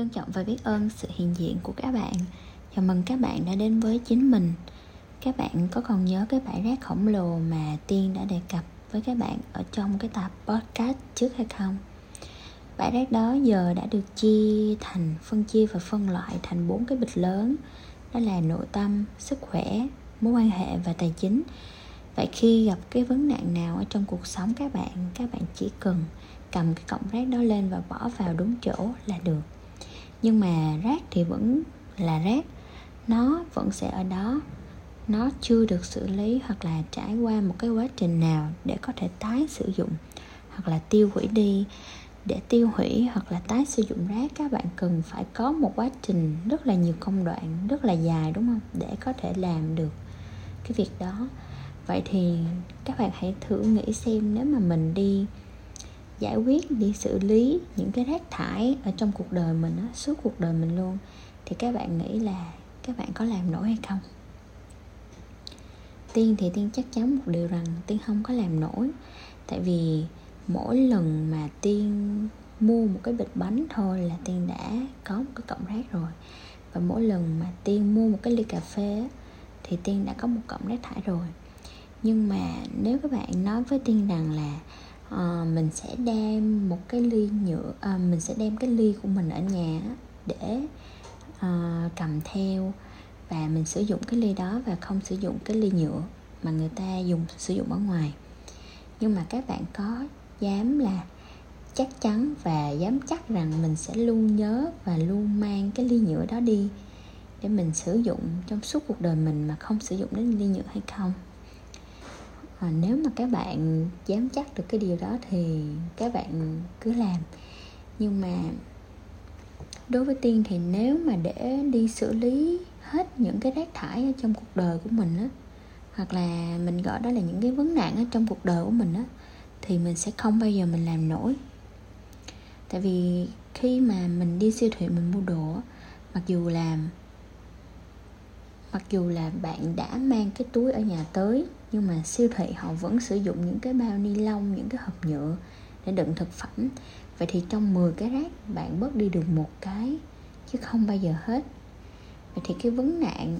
trân trọng và biết ơn sự hiện diện của các bạn. Chào mừng các bạn đã đến với chính mình. Các bạn có còn nhớ cái bãi rác khổng lồ mà tiên đã đề cập với các bạn ở trong cái tập podcast trước hay không? Bãi rác đó giờ đã được chia thành phân chia và phân loại thành bốn cái bịch lớn. Đó là nội tâm, sức khỏe, mối quan hệ và tài chính. Vậy khi gặp cái vấn nạn nào ở trong cuộc sống các bạn các bạn chỉ cần cầm cái cọng rác đó lên và bỏ vào đúng chỗ là được nhưng mà rác thì vẫn là rác. Nó vẫn sẽ ở đó. Nó chưa được xử lý hoặc là trải qua một cái quá trình nào để có thể tái sử dụng hoặc là tiêu hủy đi. Để tiêu hủy hoặc là tái sử dụng rác, các bạn cần phải có một quá trình rất là nhiều công đoạn, rất là dài, đúng không? Để có thể làm được cái việc đó. Vậy thì các bạn hãy thử nghĩ xem nếu mà mình đi giải quyết đi xử lý những cái rác thải ở trong cuộc đời mình á, suốt cuộc đời mình luôn. Thì các bạn nghĩ là các bạn có làm nổi hay không? Tiên thì tiên chắc chắn một điều rằng tiên không có làm nổi. Tại vì mỗi lần mà tiên mua một cái bịch bánh thôi là tiên đã có một cái cọng rác rồi. Và mỗi lần mà tiên mua một cái ly cà phê thì tiên đã có một cọng rác thải rồi. Nhưng mà nếu các bạn nói với tiên rằng là uh, mình sẽ đem một cái ly nhựa uh, mình sẽ đem cái ly của mình ở nhà để uh, cầm theo. Và mình sử dụng cái ly đó và không sử dụng cái ly nhựa mà người ta dùng sử dụng ở ngoài. Nhưng mà các bạn có dám là chắc chắn và dám chắc rằng mình sẽ luôn nhớ và luôn mang cái ly nhựa đó đi để mình sử dụng trong suốt cuộc đời mình mà không sử dụng đến ly nhựa hay không? À, nếu mà các bạn dám chắc được cái điều đó thì các bạn cứ làm. Nhưng mà đối với tiên thì nếu mà để đi xử lý hết những cái rác thải ở trong cuộc đời của mình á hoặc là mình gọi đó là những cái vấn nạn ở trong cuộc đời của mình á thì mình sẽ không bao giờ mình làm nổi. Tại vì khi mà mình đi siêu thị mình mua đồ mặc dù là mặc dù là bạn đã mang cái túi ở nhà tới nhưng mà siêu thị họ vẫn sử dụng những cái bao ni lông, những cái hộp nhựa để đựng thực phẩm. Vậy thì trong 10 cái rác, bạn bớt đi được một cái, chứ không bao giờ hết. Vậy thì cái vấn nạn,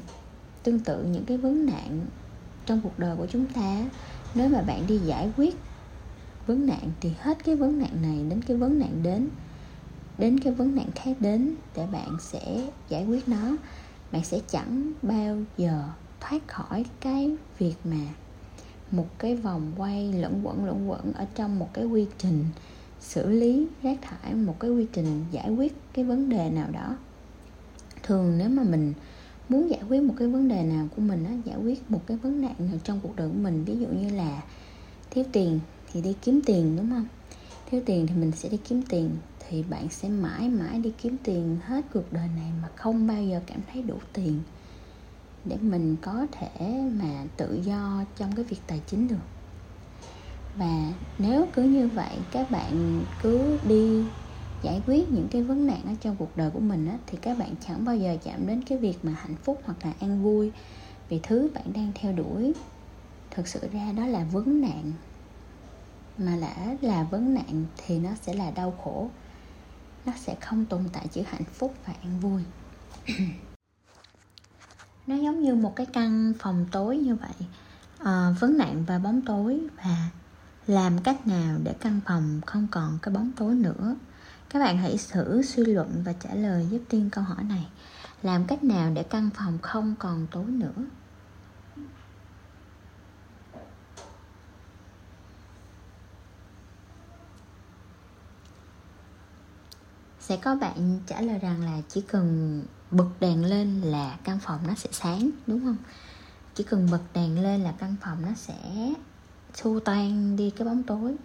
tương tự những cái vấn nạn trong cuộc đời của chúng ta, nếu mà bạn đi giải quyết vấn nạn thì hết cái vấn nạn này đến cái vấn nạn đến đến cái vấn nạn khác đến, để bạn sẽ giải quyết nó. Bạn sẽ chẳng bao giờ thoát khỏi cái việc mà một cái vòng quay lẫn quẩn lẫn quẩn ở trong một cái quy trình xử lý rác thải, một cái quy trình giải quyết cái vấn đề nào đó. Thường nếu mà mình muốn giải quyết một cái vấn đề nào của mình á, giải quyết một cái vấn nạn nào trong cuộc đời của mình, ví dụ như là thiếu tiền thì đi kiếm tiền, đúng không? Thiếu tiền thì mình sẽ đi kiếm tiền, thì bạn sẽ mãi mãi đi kiếm tiền hết cuộc đời này mà không bao giờ cảm thấy đủ tiền để mình có thể mà tự do trong cái việc tài chính được. Và nếu cứ như vậy các bạn cứ đi giải quyết những cái vấn nạn ở trong cuộc đời của mình á, thì các bạn chẳng bao giờ chạm đến cái việc mà hạnh phúc hoặc là an vui vì thứ bạn đang theo đuổi. Thực sự ra đó là vấn nạn. Mà đã là vấn nạn thì nó sẽ là đau khổ. Nó sẽ không tồn tại chữ hạnh phúc và an vui. nó giống như một cái căn phòng tối như vậy. À, vấn nạn và bóng tối và làm cách nào để căn phòng không còn cái bóng tối nữa. Các bạn hãy thử suy luận và trả lời giúp tiên câu hỏi này. Làm cách nào để căn phòng không còn tối nữa? Sẽ có bạn trả lời rằng là chỉ cần bật đèn lên là căn phòng nó sẽ sáng, đúng không? Chỉ cần bật đèn lên là căn phòng nó sẽ xua tan đi cái bóng tối.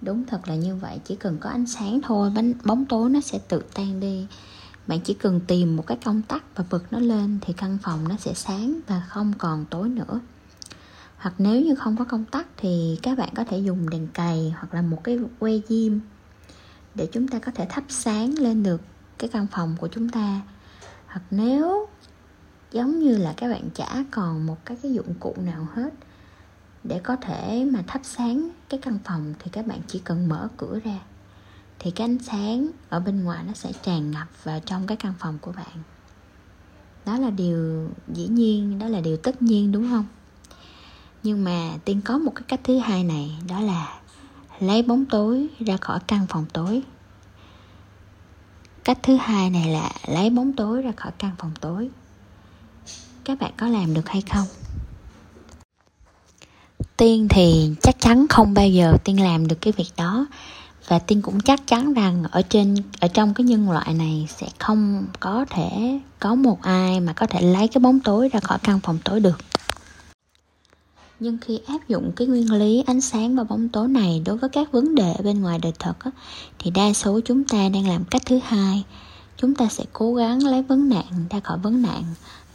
Đúng thật là như vậy, chỉ cần có ánh sáng thôi bóng tối nó sẽ tự tan đi. Bạn chỉ cần tìm một cái công tắc và bật nó lên thì căn phòng nó sẽ sáng và không còn tối nữa. Hoặc nếu như không có công tắc thì các bạn có thể dùng đèn cày hoặc là một cái que diêm để chúng ta có thể thắp sáng lên được cái căn phòng của chúng ta hoặc nếu giống như là các bạn chả còn một cái cái dụng cụ nào hết để có thể mà thắp sáng cái căn phòng, thì các bạn chỉ cần mở cửa ra, thì cái ánh sáng ở bên ngoài nó sẽ tràn ngập vào trong cái căn phòng của bạn. Đó là điều dĩ nhiên, đó là điều tất nhiên, đúng không? Nhưng mà tiên có một cái cách thứ hai này, đó là lấy bóng tối ra khỏi căn phòng tối cách thứ hai này là lấy bóng tối ra khỏi căn phòng tối. Các bạn có làm được hay không? Tiên thì chắc chắn không bao giờ tiên làm được cái việc đó. Và tiên cũng chắc chắn rằng ở trên, ở trong cái nhân loại này sẽ không có thể có một ai mà có thể lấy cái bóng tối ra khỏi căn phòng tối được nhưng khi áp dụng cái nguyên lý ánh sáng và bóng tối này đối với các vấn đề bên ngoài đời thật thì đa số chúng ta đang làm cách thứ hai. Chúng ta sẽ cố gắng lấy vấn nạn ra khỏi vấn nạn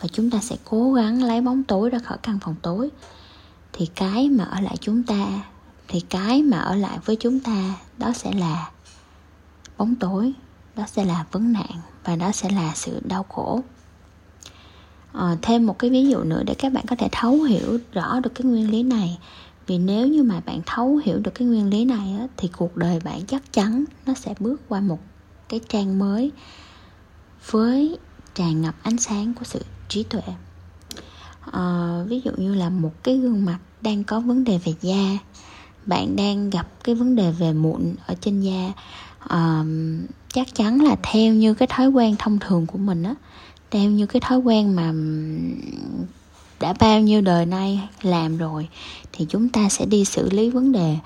và chúng ta sẽ cố gắng lấy bóng tối ra khỏi căn phòng tối. Thì cái mà ở lại chúng ta, thì cái mà ở lại với chúng ta, đó sẽ là bóng tối, đó sẽ là vấn nạn và đó sẽ là sự đau khổ à, thêm một cái ví dụ nữa để các bạn có thể thấu hiểu rõ được cái nguyên lý này. Vì nếu như mà bạn thấu hiểu được cái nguyên lý này á, thì cuộc đời bạn chắc chắn nó sẽ bước qua một cái trang mới với tràn ngập ánh sáng của sự trí tuệ. À, ví dụ như là một cái gương mặt đang có vấn đề về da. Bạn đang gặp cái vấn đề về mụn ở trên da. À, chắc chắn là theo như cái thói quen thông thường của mình á theo như cái thói quen mà đã bao nhiêu đời nay làm rồi thì chúng ta sẽ đi xử lý vấn đề.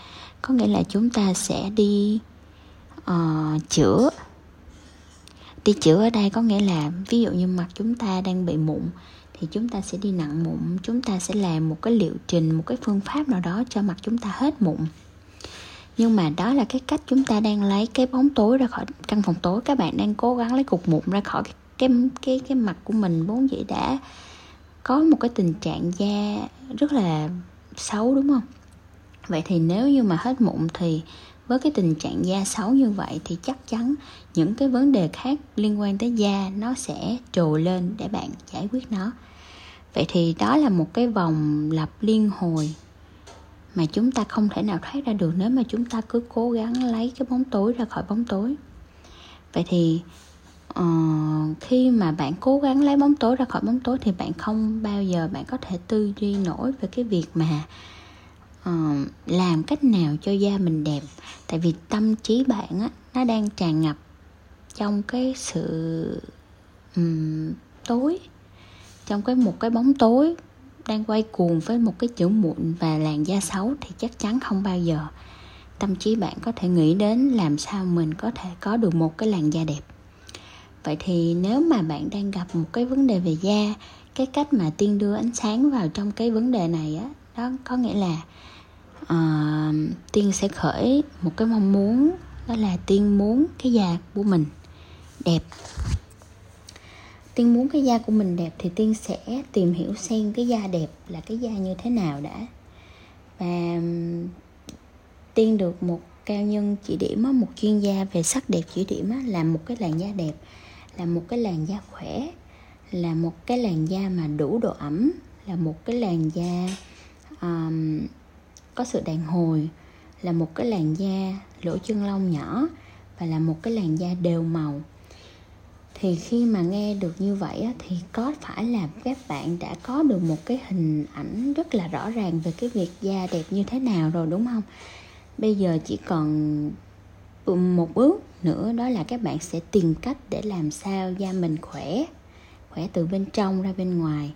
Có nghĩa là chúng ta sẽ đi uh, chữa. Đi chữa ở đây có nghĩa là ví dụ như mặt chúng ta đang bị mụn thì chúng ta sẽ đi nặng mụn. Chúng ta sẽ làm một cái liệu trình một cái phương pháp nào đó cho mặt chúng ta hết mụn. Nhưng mà đó là cái cách chúng ta đang lấy cái bóng tối ra khỏi căn phòng tối. Các bạn đang cố gắng lấy cục mụn ra khỏi cái cái cái cái mặt của mình vốn dĩ đã có một cái tình trạng da rất là xấu, đúng không? Vậy thì nếu như mà hết mụn thì với cái tình trạng da xấu như vậy thì chắc chắn những cái vấn đề khác liên quan tới da nó sẽ trồi lên để bạn giải quyết nó. Vậy thì đó là một cái vòng lặp liên hồi mà chúng ta không thể nào thoát ra được nếu mà chúng ta cứ cố gắng lấy cái bóng tối ra khỏi bóng tối. Vậy thì uh, khi mà bạn cố gắng lấy bóng tối ra khỏi bóng tối thì bạn không bao giờ bạn có thể tư duy nổi về cái việc mà uh, làm cách nào cho da mình đẹp. Tại vì tâm trí bạn á nó đang tràn ngập trong cái sự um, tối trong cái một cái bóng tối đang quay cuồng với một cái chữ mụn và làn da xấu thì chắc chắn không bao giờ tâm trí bạn có thể nghĩ đến làm sao mình có thể có được một cái làn da đẹp vậy thì nếu mà bạn đang gặp một cái vấn đề về da cái cách mà tiên đưa ánh sáng vào trong cái vấn đề này á đó có nghĩa là uh, tiên sẽ khởi một cái mong muốn đó là tiên muốn cái da của mình đẹp. Tiên muốn cái da của mình đẹp thì tiên sẽ tìm hiểu xem cái da đẹp là cái da như thế nào đã. Và tiên được một cao nhân chỉ điểm một chuyên gia về sắc đẹp chỉ điểm làm một cái làn da đẹp là một cái làn da khỏe là một cái làn da mà đủ độ ẩm là một cái làn da um, có sự đàn hồi là một cái làn da lỗ chân lông nhỏ và là một cái làn da đều màu. Thì khi mà nghe được như vậy thì có phải là các bạn đã có được một cái hình ảnh rất là rõ ràng về cái việc da đẹp như thế nào rồi đúng không? Bây giờ chỉ còn một bước nữa, đó là các bạn sẽ tìm cách để làm sao da mình khỏe khỏe từ bên trong ra bên ngoài.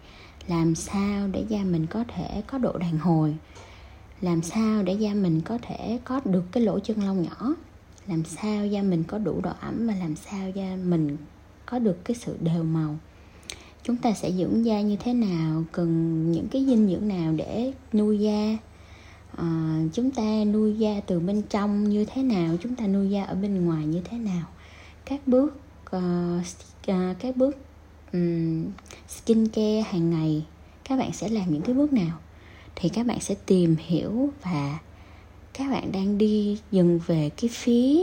Làm sao để da mình có thể có độ đàn hồi? Làm sao để da mình có thể có được cái lỗ chân lông nhỏ? Làm sao da mình có đủ độ ẩm và làm sao da mình có được cái sự đều màu? Chúng ta sẽ dưỡng da như thế nào? Cần những cái dinh dưỡng nào để nuôi da? À, chúng ta nuôi da từ bên trong như thế nào? Chúng ta nuôi da ở bên ngoài như thế nào? Các bước uh, các bước um, skin care hàng ngày các bạn sẽ làm những cái bước nào? Thì các bạn sẽ tìm hiểu và các bạn đang đi dừng về cái phía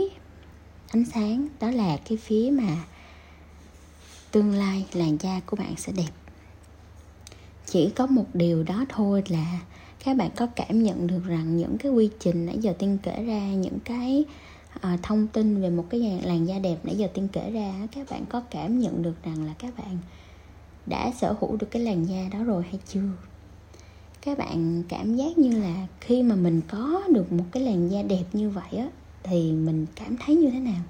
ánh sáng. Đó là cái phía mà tương lai làn da của bạn sẽ đẹp. Chỉ có một điều đó thôi là các bạn có cảm nhận được rằng những cái quy trình nãy giờ tiên kể ra những cái à, thông tin về một cái làn da đẹp nãy giờ tiên kể ra các bạn có cảm nhận được rằng là các bạn đã sở hữu được cái làn da đó rồi hay chưa? Các bạn cảm giác như là khi mà mình có được một cái làn da đẹp như vậy á thì mình cảm thấy như thế nào?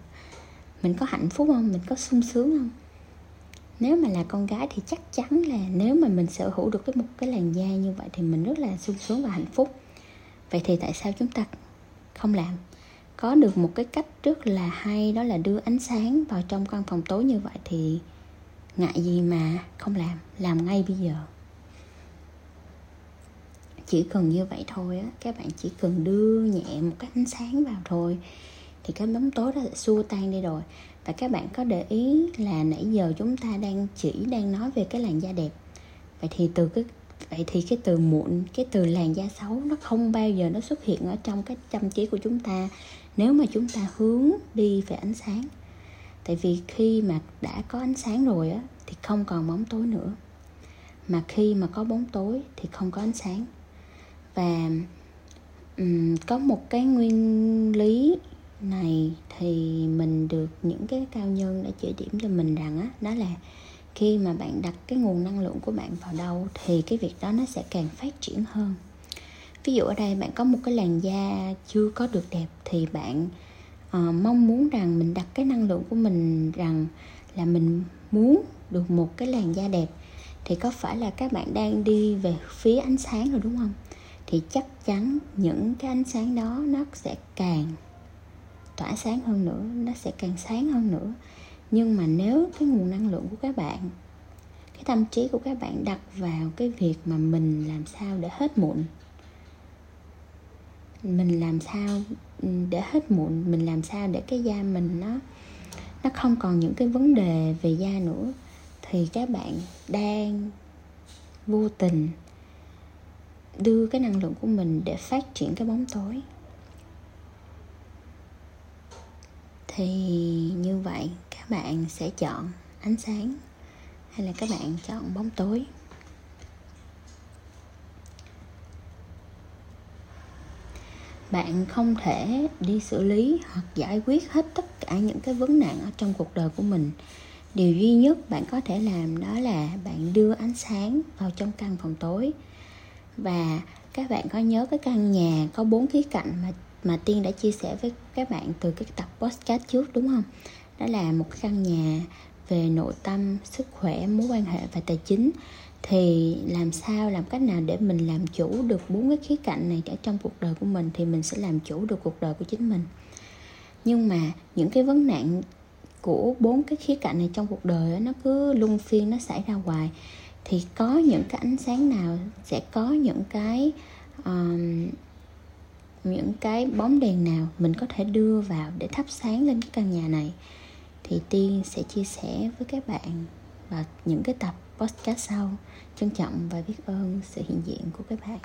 Mình có hạnh phúc không? Mình có sung sướng không? Nếu mà là con gái thì chắc chắn là nếu mà mình sở hữu được cái một cái làn da như vậy thì mình rất là sung sướng và hạnh phúc. Vậy thì tại sao chúng ta không làm? Có được một cái cách rất là hay, đó là đưa ánh sáng vào trong căn phòng tối như vậy thì ngại gì mà không làm? Làm ngay bây giờ. Chỉ cần như vậy thôi á, các bạn chỉ cần đưa nhẹ một cái ánh sáng vào thôi thì cái bóng tối đó sẽ xua tan đi rồi và các bạn có để ý là nãy giờ chúng ta đang chỉ đang nói về cái làn da đẹp. Vậy thì từ cái vậy thì cái từ muộn cái từ làn da xấu nó không bao giờ nó xuất hiện ở trong cái tâm trí của chúng ta nếu mà chúng ta hướng đi về ánh sáng. Tại vì khi mà đã có ánh sáng rồi á thì không còn bóng tối nữa. Mà khi mà có bóng tối thì không có ánh sáng. Và um, có một cái nguyên lý này thì mình được những cái cao nhân đã chỉ điểm cho mình rằng á đó là khi mà bạn đặt cái nguồn năng lượng của bạn vào đâu thì cái việc đó nó sẽ càng phát triển hơn. Ví dụ ở đây bạn có một cái làn da chưa có được đẹp thì bạn uh, mong muốn rằng mình đặt cái năng lượng của mình rằng là mình muốn được một cái làn da đẹp. Thì có phải là các bạn đang đi về phía ánh sáng rồi đúng không? Thì chắc chắn những cái ánh sáng đó nó sẽ càng tỏa sáng hơn nữa, nó sẽ càng sáng hơn nữa. Nhưng mà nếu cái nguồn năng lượng của các bạn, cái tâm trí của các bạn đặt vào cái việc mà mình làm sao để hết muộn, mình làm sao để hết muộn, mình làm sao để cái da mình nó nó không còn những cái vấn đề về da nữa, thì các bạn đang vô tình đưa cái năng lượng của mình để phát triển cái bóng tối. Thì như vậy, các bạn sẽ chọn ánh sáng hay là các bạn chọn bóng tối? Bạn không thể đi xử lý hoặc giải quyết hết tất cả những cái vấn nạn ở trong cuộc đời của mình. Điều duy nhất bạn có thể làm đó là bạn đưa ánh sáng vào trong căn phòng tối. Và các bạn có nhớ cái căn nhà có bốn khía cạnh mà mà tiên đã chia sẻ với các bạn từ cái tập podcast trước đúng không? Đó là một căn nhà về nội tâm sức khỏe mối quan hệ và tài chính. Thì làm sao làm cách nào để mình làm chủ được bốn cái khía cạnh này ở trong cuộc đời của mình thì mình sẽ làm chủ được cuộc đời của chính mình. Nhưng mà những cái vấn nạn của bốn cái khía cạnh này trong cuộc đời nó cứ luân phiên nó xảy ra hoài. Thì có những cái ánh sáng nào sẽ có những cái um, những cái bóng đèn nào mình có thể đưa vào để thắp sáng lên cái căn nhà này, thì tiên sẽ chia sẻ với các bạn vào những cái tập podcast sau. Trân trọng và biết ơn sự hiện diện của các bạn.